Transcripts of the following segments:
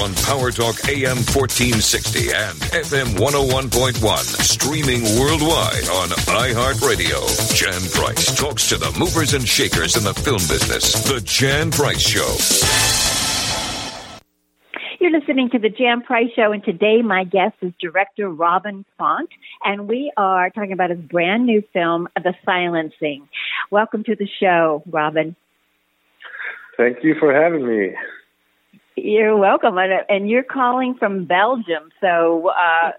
On Power Talk AM 1460 and FM 101.1. Streaming worldwide on iHeartRadio. Jan Price talks to the movers and shakers in the film business. The Jan Price Show. You're listening to the Jan Price Show, and today my guest is director Robin Pront, and we are talking about his brand new film, The Silencing. Welcome to the show, Robin. Thank you for having me. You're welcome, and, and you're calling from Belgium, so uh,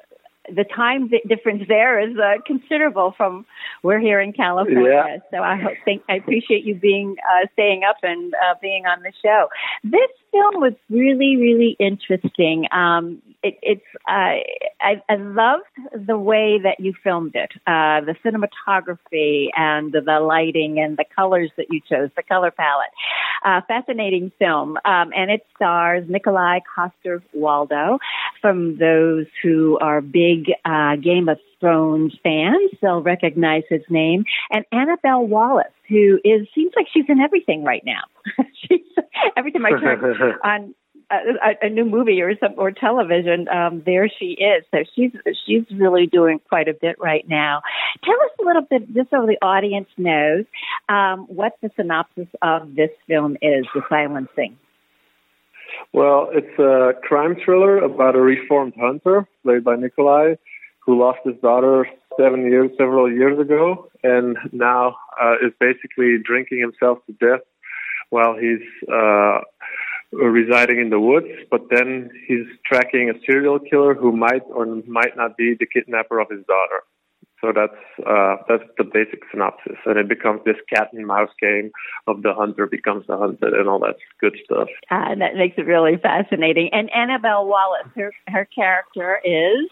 the time difference there is uh, considerable from we're here in California. Yeah. So I hope, think I appreciate you being uh, staying up and uh, being on the show. This film was really really interesting. Um, it, it's uh, I, I loved the way that you filmed it, uh, the cinematography and the, lighting and the colors that you chose, the color palette. Uh, fascinating film, um, and it stars Nikolai Coster-Waldau. From those who are big uh, Game of Thrones fans, they'll recognize his name, and Annabelle Wallis, who is seems like she's in everything right now. she's every time I turn on a, a new movie or some or television, um, there she is. So she's she's really doing quite a bit right now. Tell us a little bit, just so the audience knows, um, what the synopsis of this film is, The Silencing. Well, it's a crime thriller about a reformed hunter played by Nikolai, who lost his daughter seven years, several years ago, and now uh, is basically drinking himself to death while he's uh, residing in the woods. But then he's tracking a serial killer who might or might not be the kidnapper of his daughter. So that's uh, that's the basic synopsis, and it becomes this cat and mouse game of the hunter becomes the hunted, and all that good stuff. Uh, that makes it really fascinating. And Annabelle Wallis, her her character is.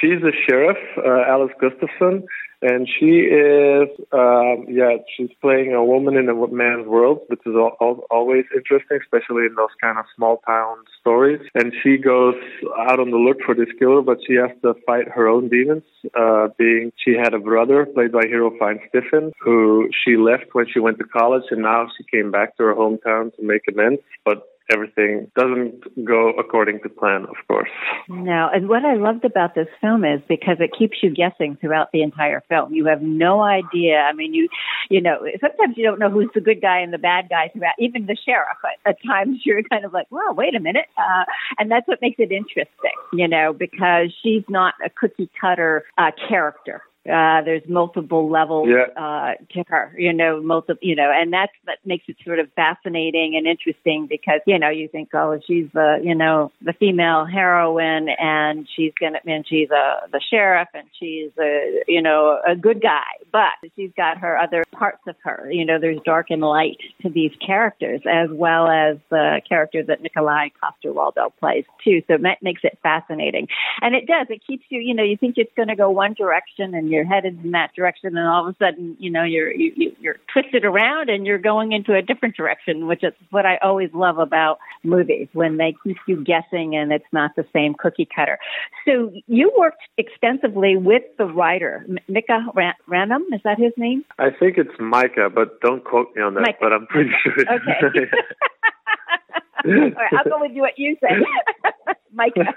She's a sheriff, uh, Alice Gustafson, and she is, um, yeah, she's playing a woman in a man's world, which is all, all, always interesting, especially in those kind of small town stories. And she goes out on the look for this killer, but she has to fight her own demons. Uh, being she had a brother played by Hero Fiennes Tiffin, who she left when she went to college, and now she came back to her hometown to make amends. But everything doesn't go according to plan, of course. No, and what I loved about this film is because it keeps you guessing throughout the entire film. You have no idea. I mean, you, you know, sometimes you don't know who's the good guy and the bad guy throughout. Even the sheriff, at, at times you're kind of like, well, wait a minute, uh, and that's what makes it interesting, you know, because she's not a cookie cutter uh, character uh, there's multiple levels yeah. uh, to her, you know, multiple, you know, and that's that makes it sort of fascinating and interesting because you know you think, oh, she's the you know the female heroine and she's gonna and she's a the sheriff and she's a you know a good guy, but she's got her other parts of her. You know, there's dark and light to these characters as well as the character that Nikolai Coster-Waldau plays too. So that makes it fascinating, and it does. It keeps you, you know, you think it's going to go one direction and you're headed in that direction, and all of a sudden, you know, you're you, you're twisted around and you're going into a different direction, which is what I always love about movies when they keep you guessing and it's not the same cookie cutter. So you worked extensively with the writer Mika Ranum, is that his name? I think it's Micah, but don't quote me on that. Micah. But I'm pretty sure. Okay. All right, I'll go with you what you say, Micah.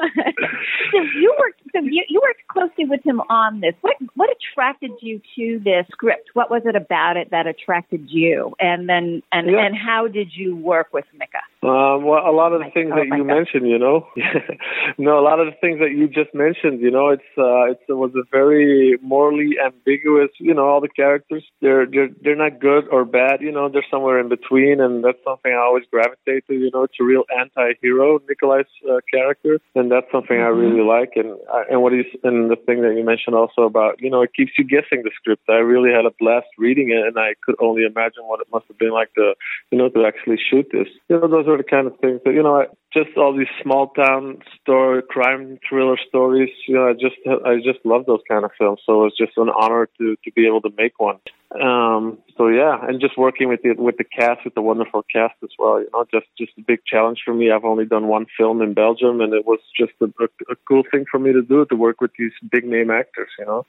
so you worked so you, you worked closely with him on this. What what attracted you to this script? What was it about it that attracted you? And then and Yeah. and how did you work with Mika? Um, well, a lot of the things Oh, that you Micah. mentioned, you know, no, a lot of the things that you just mentioned, you know, it's uh, it's, it was a very morally ambiguous. You know, all the characters, they're they're they're not good or bad. You know, they're somewhere in between, and that's something I always gravitate to. You know, it's a real anti-hero, Nikolai's uh, character, and that's something I really like. And uh, and what is and the thing that you mentioned also about, you know, it keeps keeps you guessing the script. I really had a blast reading it, and I could only imagine what it must have been like to, you know, to actually shoot this. You know, those are the kind of things that you know, I, just all these small town story, crime thriller stories. You know, I just I just love those kind of films. So it's just an honor to to be able to make one. Um, so yeah, and just working with the with the cast, with the wonderful cast as well. You know, just just a big challenge for me. I've only done one film in Belgium, and it was just a, a, a cool thing for me to do to work with these big name actors. You know.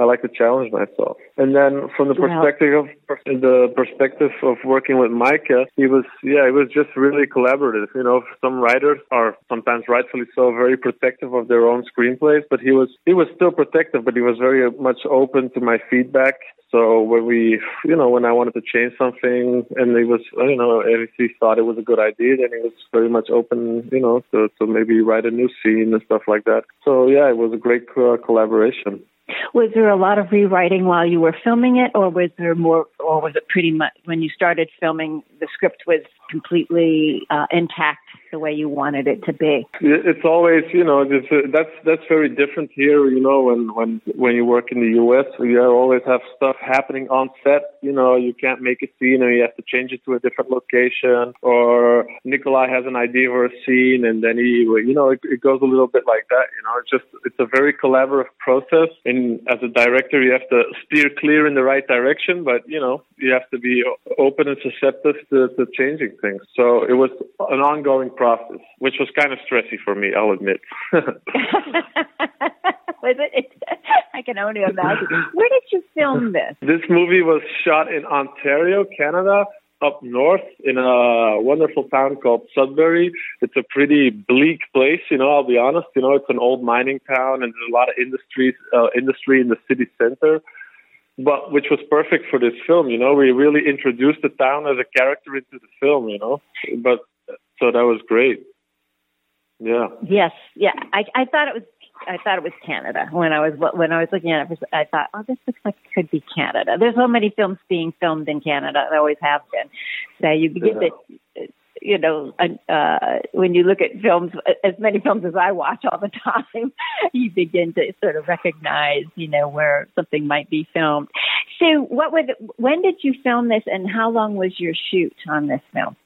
I like to challenge myself. And then from the perspective of the perspective of working with Micah, he was yeah, it was just really collaborative. You know, some writers are sometimes rightfully so very protective of their own screenplays, but he was he was still protective, but he was very much open to my feedback. So when we, you know, when I wanted to change something, and he was, you know, if he thought it was a good idea, then he was very much open, you know, to, to maybe write a new scene and stuff like that. So yeah, it was a great uh, collaboration. Was there a lot of rewriting while you were filming it, or was there more, or was it pretty much when you started filming, the script was completely uh, intact the way you wanted it to be? It's always, you know, uh, that's that's very different here. You know, when when when you work in the U.S., you always have stuff happening on set. You know, you can't make a scene and you have to change it to a different location. Or Nikolai has an idea for a scene, and then he, you know, it, it goes a little bit like that. You know, it's just it's a very collaborative process. And as a director, you have to steer clear in the right direction, but you know, you have to be open and susceptible to, to changing things. So it was an ongoing process, which was kind of stressy for me, I'll admit. was it? I can only imagine. Where did you film this? This movie was shot in Ontario, Canada, up north in a wonderful town called Sudbury. It's a pretty bleak place, you know. I'll be honest. You know, it's an old mining town, and there's a lot of industries, uh, industry in the city center but which was perfect for this film. You know, we really introduced the town as a character into the film. You know, but so that was great. Yeah. Yes. Yeah. I I thought it was I thought it was Canada when I was when I was looking at it. I thought, oh, this looks like it could be Canada. There's so many films being filmed in Canada. There always have been. So you get yeah. that you know, uh, when you look at films, as many films as I watch all the time, you begin to sort of recognize, you know, where something might be filmed. So, what would, when did you film this, and how long was your shoot on this film?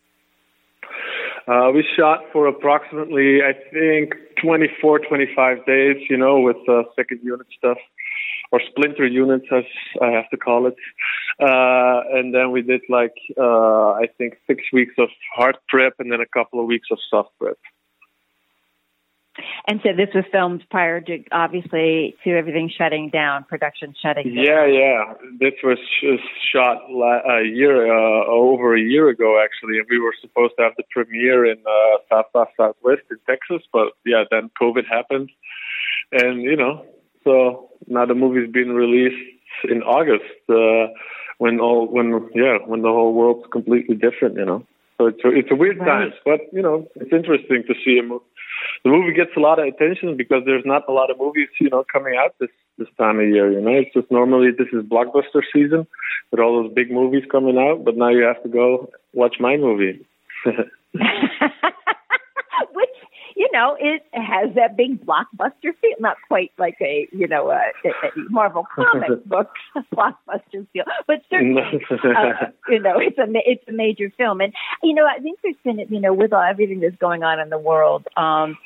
Uh, we shot for approximately, I think, 24, 25 days, you know, with uh, second unit stuff or splinter units, as I have to call it. Uh, and then we did like uh, I think six weeks of hard prep, and then a couple of weeks of soft prep. And so this was filmed prior to, obviously, to everything shutting down, production shutting down. Yeah, yeah. This was shot a year, uh, over a year ago, actually, and we were supposed to have the premiere in uh, South by Southwest in Texas, but yeah, then COVID happened, and you know, so now the movie's been released in August uh, when all when yeah when the whole world's completely different, you know. So it's a, it's a weird right. time, but you know it's interesting to see a movie. The movie gets a lot of attention because there's not a lot of movies you know coming out this this time of year. You know, it's just normally this is blockbuster season with all those big movies coming out, but now you have to go watch my movie. you know, it has that big blockbuster feel. Not quite like a, you know, a, a Marvel comic book blockbuster feel, but certainly, uh, you know, it's a it's a major film. And you know, I think there's been, you know, with all, everything that's going on in the world, um,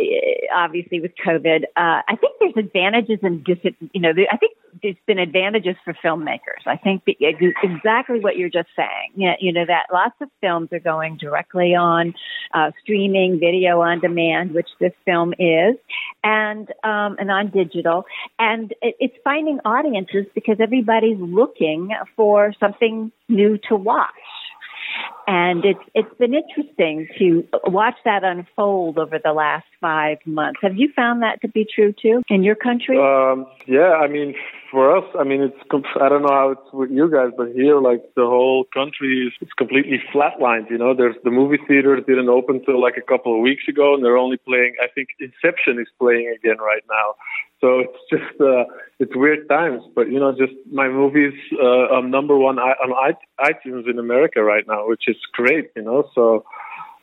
eh, obviously with COVID, uh, I think there's advantages and dis. You know, I think there's been advantages for filmmakers. I think exactly what you're just saying. You know that lots of films are going directly on uh, streaming, video on demand, which this film is, and um, and on digital, and it, it's finding audiences because everybody's looking for something new to watch and it's it's been interesting to watch that unfold over the last five months. Have you found that to be true too in your country? Um, yeah, I mean, for us, I mean, it's I don't know how it's with you guys, but here, like the whole country is it's completely flatlined. You know, there's the movie theaters didn't open till like a couple of weeks ago, and they're only playing. I think Inception is playing again right now. So it's just uh, it's weird times, but you know, just my movies uh, are number one on iTunes in America right now, which is great, you know. So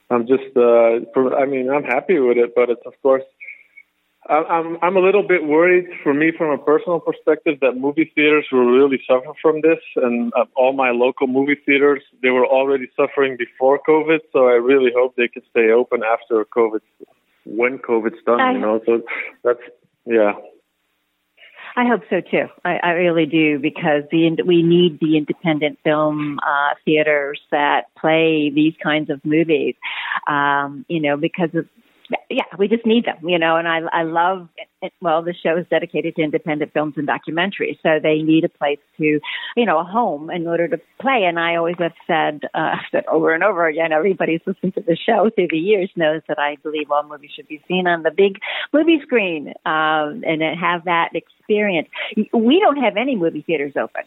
I'm just, uh, I mean, I'm happy with it, but it's of course I'm I'm a little bit worried for me from a personal perspective that movie theaters will really suffer from this, and uh, all my local movie theaters they were already suffering before COVID, so I really hope they can stay open after COVID, when COVID's done. You know, so that's yeah. I hope so too. I, I really do because the we need the independent film uh, theaters that play these kinds of movies. Um, you know, because of yeah, we just need them, you know, and I, I love, it, well, the show is dedicated to independent films and documentaries. So they need a place to, you know, a home in order to play. And I always have said, uh, said over and over again, everybody's listened to the show through the years knows that I believe all movies should be seen on the big movie screen, um, and have that experience. We don't have any movie theaters open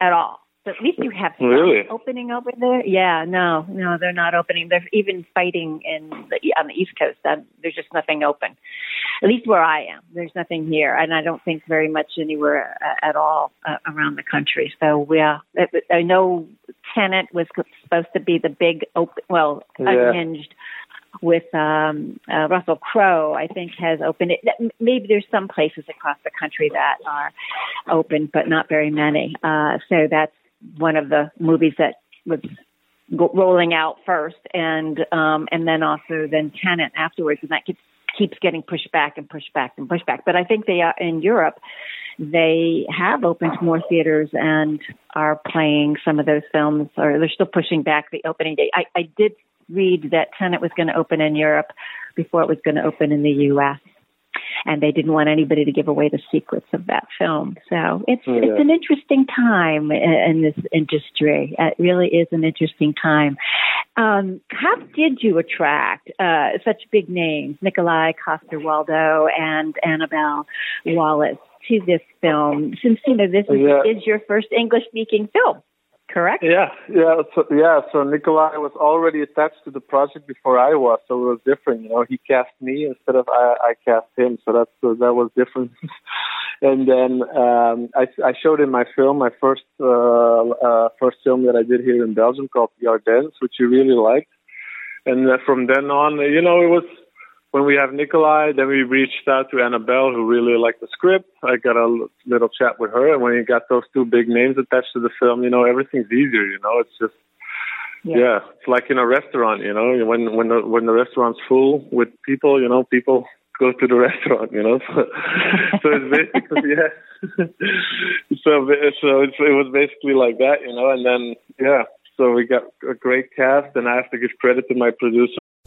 at all. But at least you have really? opening over there. Yeah, no, no, they're not opening. They're even fighting in the, on the East Coast. That, there's just nothing open. At least where I am, there's nothing here, and I don't think very much anywhere uh, at all uh, around the country. So we, yeah, I know Tenet was supposed to be the big open, well, yeah. unhinged with um, uh, Russell Crowe, I think has opened it. Maybe there's some places across the country that are open, but not very many. Uh, so that's one of the movies that was rolling out first, and um, and then also then Tenet afterwards, and that keeps keeps getting pushed back and pushed back and pushed back. But I think they are in Europe. They have opened more theaters and are playing some of those films, or they're still pushing back the opening date. I, I did read that Tenet was going to open in Europe before it was going to open in the U.S and they didn't want anybody to give away the secrets of that film. So it's yeah. it's an interesting time in this industry. It really is an interesting time. Um, how did you attract uh, such big names, Nikolai Coster Waldau and Annabelle Wallis, to this film? Since you know this is, yeah. is your first English-speaking film correct? Yeah, yeah, so, yeah. So Nikolai was already attached to the project before I was, so it was different. You know, he cast me instead of I, I cast him, so that's so that was different. and then um, I, I showed him my film, my first uh, uh, first film that I did here in Belgium called The Ardennes, which he really liked. And uh, from then on, you know, it was when we have Nikolai, then we reached out to Annabelle, who really liked the script. I got a little chat with her, and when you got those two big names attached to the film, you know, everything's easier. You know, it's just yeah. yeah, it's like in a restaurant. You know, when when the when the restaurant's full with people, you know, people go to the restaurant. You know, so, so it's basically yeah. so so it's, it was basically like that, you know, and then yeah. So we got a great cast, and I have to give credit to my producer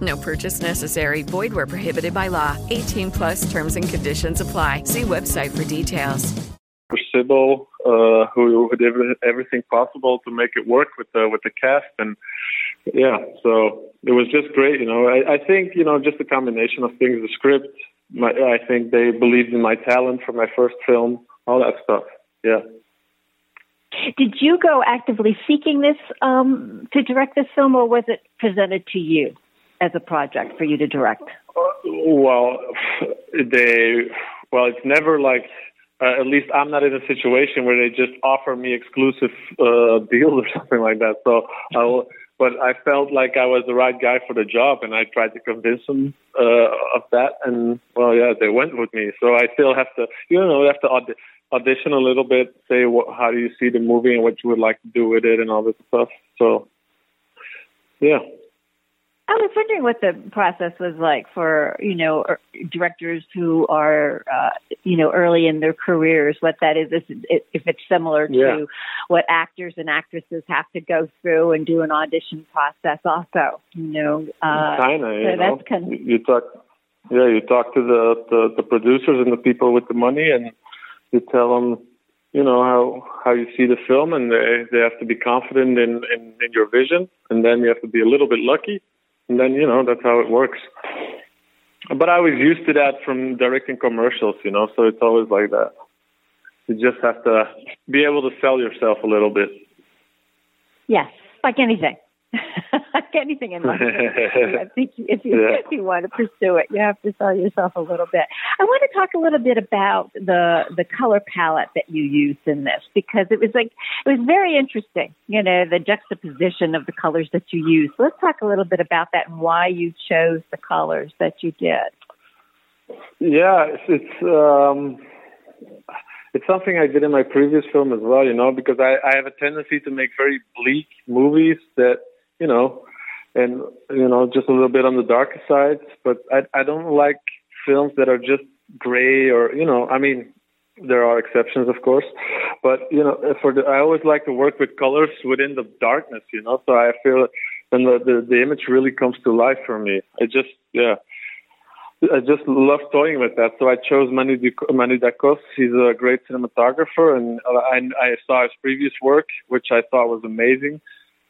No purchase necessary. Void where prohibited by law. 18 plus terms and conditions apply. See website for details. For Sybil, uh, who did everything possible to make it work with the with the cast, and yeah, so it was just great. You know, I, I think you know just a combination of things. The script, my, I think they believed in my talent for my first film, all that stuff. Yeah. Did you go actively seeking this um, to direct this film, or was it presented to you? As a project for you to direct? Well, they well, it's never like uh, at least I'm not in a situation where they just offer me exclusive uh, deals or something like that. So I but I felt like I was the right guy for the job, and I tried to convince them uh, of that. And well, yeah, they went with me. So I still have to, you know, have to aud- audition a little bit, say what, how do you see the movie and what you would like to do with it, and all this stuff. So yeah. I was wondering what the process was like for you know er, directors who are uh, you know early in their careers. What that is, if it's similar to yeah. what actors and actresses have to go through and do an audition process. Also, you know, uh, kind of. So you know, kind of, you talk, yeah, you talk to the, the the producers and the people with the money, and you tell them you know how how you see the film and they they have to be confident in, in in your vision and then you have to be a little bit lucky and then you know that's how it works. But I was used to that from directing commercials, you know, so it's always like that. You just have to be able to sell yourself a little bit. Yes, like anything. anything in life. I think if you yeah. if you want to pursue it, you have to sell yourself a little bit. I want to talk a little bit about the the color palette that you used in this because it was like it was very interesting. You know, the juxtaposition of the colors that you used. Let's talk a little bit about that and why you chose the colors that you did. Yeah, it's, it's um it's something I did in my previous film as well, you know, because I, I have a tendency to make very bleak movies that you know, and you know, just a little bit on the darker side. But I I don't like films that are just gray or you know, I mean, there are exceptions, of course, but you know, for the I always like to work with colors within the darkness, you know. So I feel and the the, the image really comes to life for me. I just yeah. I just love toying with that. So I chose Manu, Manu Dacosse. He's a great cinematographer, and I, I saw his previous work, which I thought was amazing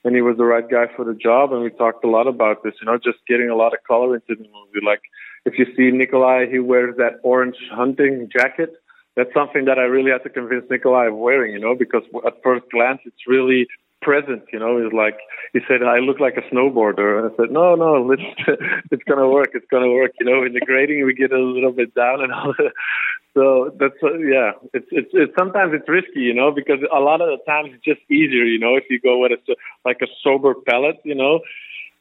and he was the right guy for the job. And we talked a lot about this, you know, just getting a lot of color into the movie. Like if you see Nikolai, he wears that orange hunting jacket. That's something that I really had to convince Nikolai of wearing, you know, because at first glance it's really present, you know. He's like, he said, I look like a snowboarder. And I said, no, no, it's, it's to work. It's to work. You know, in the grading, we get a little bit down and all that. So that's, uh, yeah, it's, it's, it's, sometimes it's risky, you know, because a lot of the times it's just easier, you know, if you go with a, like a sober palette, you know.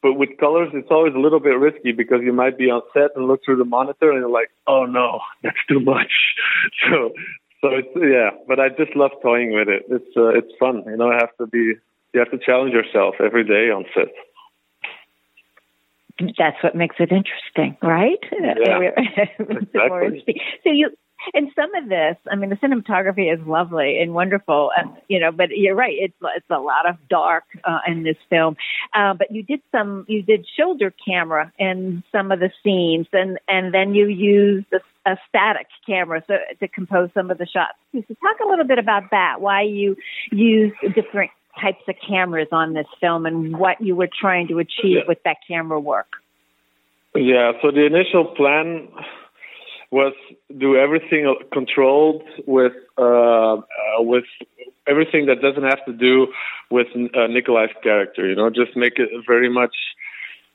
But with colors, it's always a little bit risky because you might be on set and look through the monitor and you're like, oh no, that's too much. So so it's yeah, but I just love toying with it. It's uh, it's fun, you know. I have to be you have to challenge yourself every day on set. That's what makes it interesting, right? Yeah, exactly. so you and some of this, I mean, the cinematography is lovely and wonderful, and you know. But you're right; it's it's a lot of dark uh, in this film. Uh, but you did some, you did shoulder camera in some of the scenes, and and then you used a, a static camera so to compose some of the shots. So talk a little bit about that. Why you use different types of cameras on this film, and what you were trying to achieve yeah. with that camera work. Yeah. So the initial plan was do everything controlled with uh, uh, with everything that doesn't have to do with uh, Nikolai's character. You know, just make it very much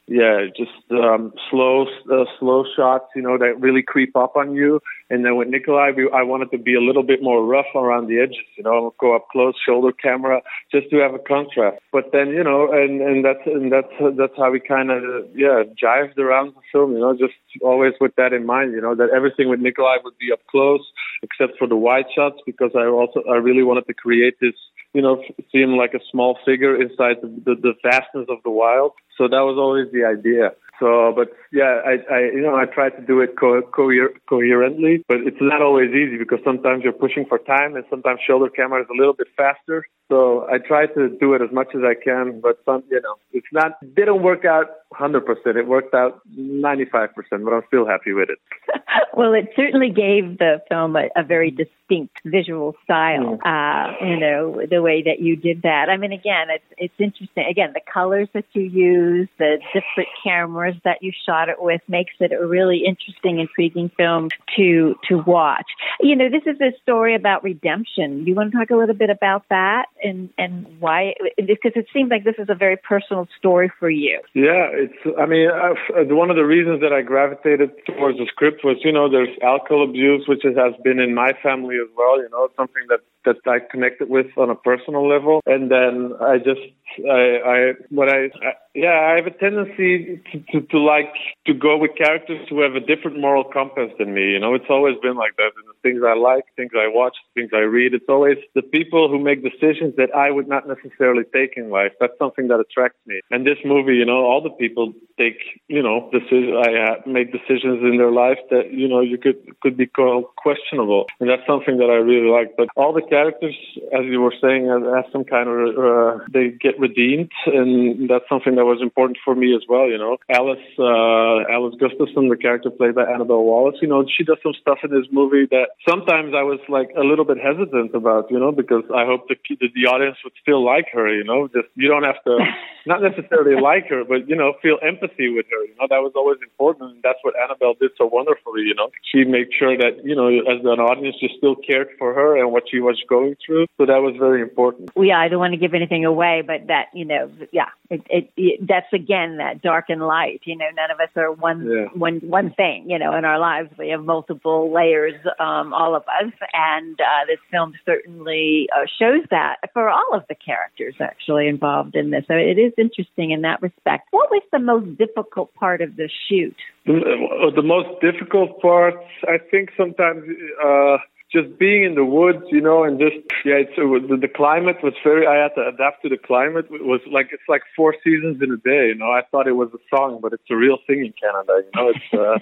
yeah, just um, slow, uh, slow shots, you know, that really creep up on you. And then with Nikolai, we, I wanted to be a little bit more rough around the edges, you know, go up close, shoulder camera, just to have a contrast. But then, you know, and and that's and that's that's how we kind of yeah jived around the film, you know, just always with that in mind, you know, that everything with Nikolai would be up close, except for the wide shots, because I also I really wanted to create this you know, seem like a small figure inside the, the, vastness of the wild. So that was always the idea. So, but yeah, I, I, you know, I try to do it co- coher- coherently, but it's not always easy because sometimes you're pushing for time and sometimes shoulder camera is a little bit faster. So I try to do it as much as I can, but some, you know, it's not, didn't work out 100%. It worked out 95%, but I'm still happy with it. well, it certainly gave the film a, a very distinct visual style, mm. uh, you know, the way that you did that. I mean, again, it's, it's interesting. Again, the colors that you use, the different cameras that you shot it with makes it a really interesting, intriguing film to, to watch. You know, this is a story about redemption. You want to talk a little bit about that and, and why? Because it seems like this is a very personal story for you. Yeah, it's. I mean, I've, uh, one of the reasons that I gravitated towards the script was, you know, there's alcohol abuse, which has been in my family as well. You know, something that that I connected with on a personal level, and then I just, I, I what I, I yeah, I have a tendency to, to, to like to go with characters who have a different moral compass than me. You know, it's always been like that. And the things I like, things I watch, things I read. It's always the people who make decisions that I would not necessarily take in life. That's something that attracts me. And this movie, you know, all the people take, you know, decisions. I uh, make decisions in their life that you know you could could be called questionable, and that's something that I really like. But all the characters, as you were saying, have some kind of uh, they get redeemed, and that's something that was important for me as well. You know, Alice uh, Alice Gustafson, the character played by Annabelle Wallis, you know, she does some stuff in this movie that sometimes I was like a little bit hesitant about, you know, because I hope the the audience would still like her. You know, just you don't have to not necessarily like her, but you know, feel empathy with her. You know, that was always important, and that's what Annabelle did so wonderfully. You know, she made sure that you know, as an audience, you still cared for her and what she was going through. So that was very important. Yeah, I don't want to give anything away, but that you know, yeah, it, it, it that's again that dark and light. You know, none of us are one Yeah. one one thing. You know, in our lives we have multiple layers, um, all of us, and uh, this film certainly uh, shows that for all of the characters actually involved in this. So it is interesting in that respect. What was the most difficult part of the shoot? The, the most difficult part, I think, sometimes uh, just being in the woods, you know, and just yeah, it's, it the, the climate was very. I had to adapt to the climate. It was like it's like four seasons in a day. You know, I thought it was a song, but it's a real thing in Canada. You know, it's uh,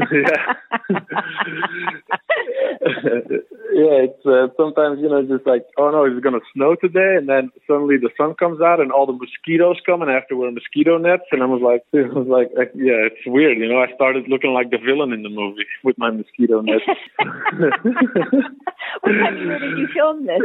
yeah, yeah. It's uh, sometimes you know just like oh no, it's gonna snow today, and then suddenly the sun comes out and all the mosquitoes come, and I have to wear mosquito nets, and I was like, it was like, like yeah, it's weird. You know, I started looking like the villain in the movie with my mosquito nets. what time of year did you film this?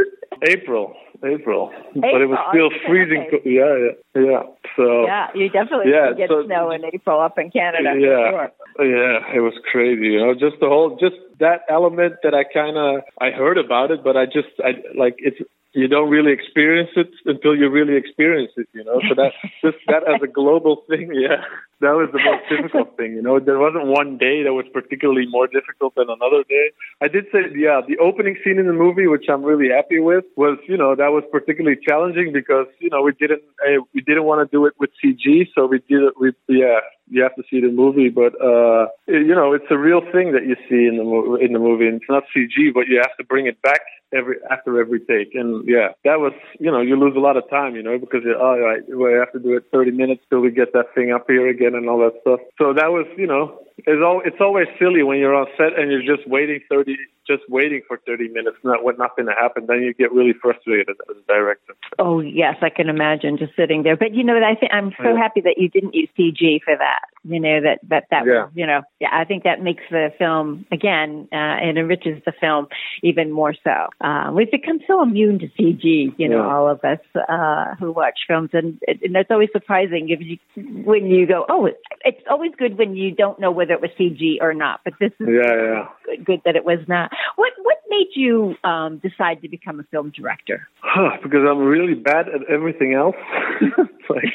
April, April, but it was still freezing. Yeah, yeah, yeah. So Yeah, you definitely Yeah, get so- snow in April up in Canada. Yeah. Sure. yeah, it was crazy. You know, just the whole, just that element that I kind of I heard about it, but I just I like it's you don't really experience it until you really experience it. You know, so that just that as a global thing, yeah, that was the most difficult thing. You know, there wasn't one day that was particularly more difficult than another day. I did say, yeah, the opening scene in the movie, which I'm really happy with, was you know that was particularly challenging because you know we didn't uh, we didn't want to do it with CG, so we did it with yeah. You have to see the movie, but uh, you know it's a real thing that you see in the mo- in the movie, and it's not CG, but you have to bring it back every after every take. And yeah, that was you know you lose a lot of time, you know, because you're, all right, we have to do it 30 minutes till we get that thing up here again and all that stuff. So that was you know it's all it's always silly when you're on set and you're just waiting 30 just waiting for 30 minutes, not with nothing to happen. Then you get really frustrated as a director. Oh yes, I can imagine just sitting there. But you know, I think I'm so Yeah. happy that you didn't use CG for that. You know that that that Yeah. was, you know yeah. I think that makes the film again uh, it enriches the film even more so. Uh, we've become so immune to CG. You know, Yeah. all of us uh, who watch films, and, and that's always surprising if you when you go, oh, it, it's always good when you don't know whether it was CG or not. But this is Yeah, yeah. good, good that it was not. What what made you um, decide to become a film director? Huh, because I'm really bad at everything else. Like,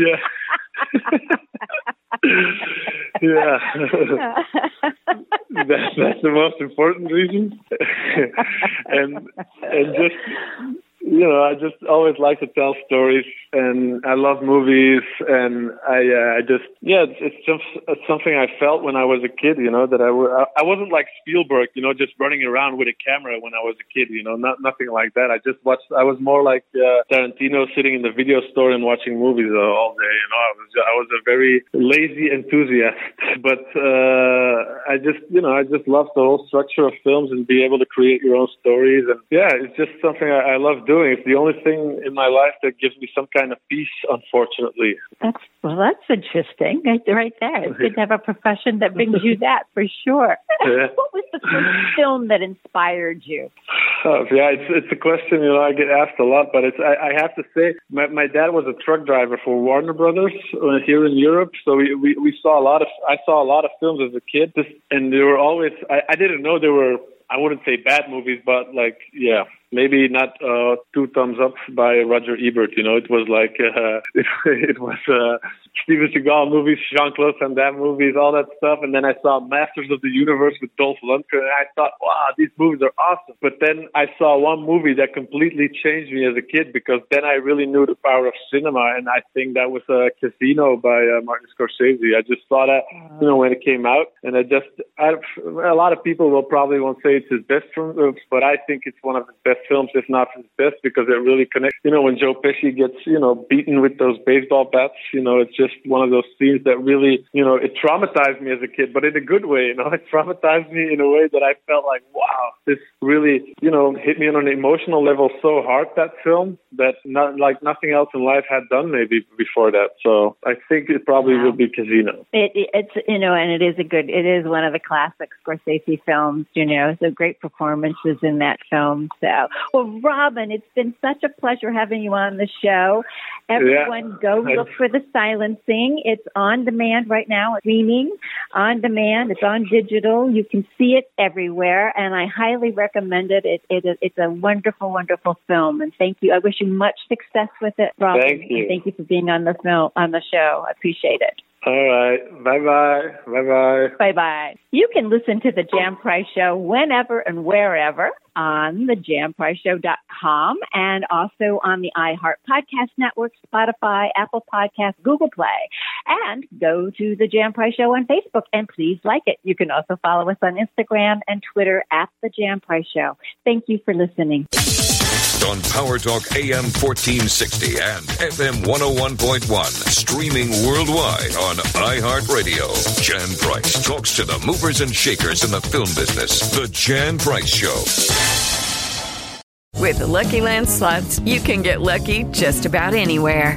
yeah. Yeah. that, that's the most important reason. and and just you know, I just always like to tell stories, and I love movies, and I uh, I just yeah, it's, it's just it's something I felt when I was a kid. You know that I wa- I wasn't like Spielberg, you know, just running around with a camera when I was a kid. You know, not nothing like that. I just watched. I was more like uh, Tarantino, sitting in the video store and watching movies all day. You know, I was I was a very lazy enthusiast, but uh, I just you know I just love the whole structure of films and be able to create your own stories. And yeah, it's just something I, I love doing. It's the only thing in my life that gives me some kind of peace. Unfortunately, That's well, that's interesting. Right, right there. It's good to have a profession that brings you that for sure. Yeah. what was the first film that inspired you? Oh, yeah, it's it's a question you know I get asked a lot, but it's I, I have to say my my dad was a truck driver for Warner Brothers uh, here in Europe, so we, we we saw a lot of I saw a lot of films as a kid, and they were always I, I didn't know they were I wouldn't say bad movies, but like yeah, maybe not uh, two thumbs up by Roger Ebert. You know, it was like uh, it, it was uh, Steven Seagal movies, Jean Claude Van Damme movies, all that stuff. And then I saw Masters of the Universe with Dolph Lundgren, and I thought, wow, these movies are awesome. But then I saw one movie that completely changed me as a kid because then I really knew the power of cinema, and I think that was uh, Casino by uh, Martin Scorsese. I just saw that, you know, when it came out, and I just, I, a lot of people will probably won't say it's his best film, but I think it's one of his best films, if not his best, because it really connects. You know, when Joe Pesci gets, you know, beaten with those baseball bats, you know, it's just one of those scenes that really, you know, it traumatized me as a kid, but in a good way. You know, it traumatized me in a way that I felt like, wow, this really, you know, hit me on an emotional level so hard. That film that not like nothing else in life had done maybe before that. So I think it probably Wow. will be Casino. It, it, it's you know, and it is a good. It is one of the classic Scorsese films. You know, so great performances in that film. So, well, Robin, it's been such a pleasure having you on the show, Everyone Yeah. go look for the silencing. It's on demand right now. It's streaming on demand. It's on digital. You can see it everywhere, and I highly recommend it. It, it it's a wonderful, wonderful film. And thank you. I wish you much success with it, Robin. Thank you. And thank you for being on the film on the show. I appreciate it. All right. Bye bye. Bye bye. Bye bye. You can listen to the Jan Price Show whenever and wherever on the janpriceshow.com and also on the iHeart Podcast Network, Spotify, Apple Podcasts, Google Play. And go to the Jan Price Show on Facebook and please like it. You can also follow us on Instagram and Twitter at the Jan Price Show. Thank you for listening. On Power Talk AM 1460 and FM 101.1. Streaming worldwide on iHeartRadio. Jan Price talks to the movers and shakers in the film business. The Jan Price Show. With the Lucky Land slots, you can get lucky just about anywhere.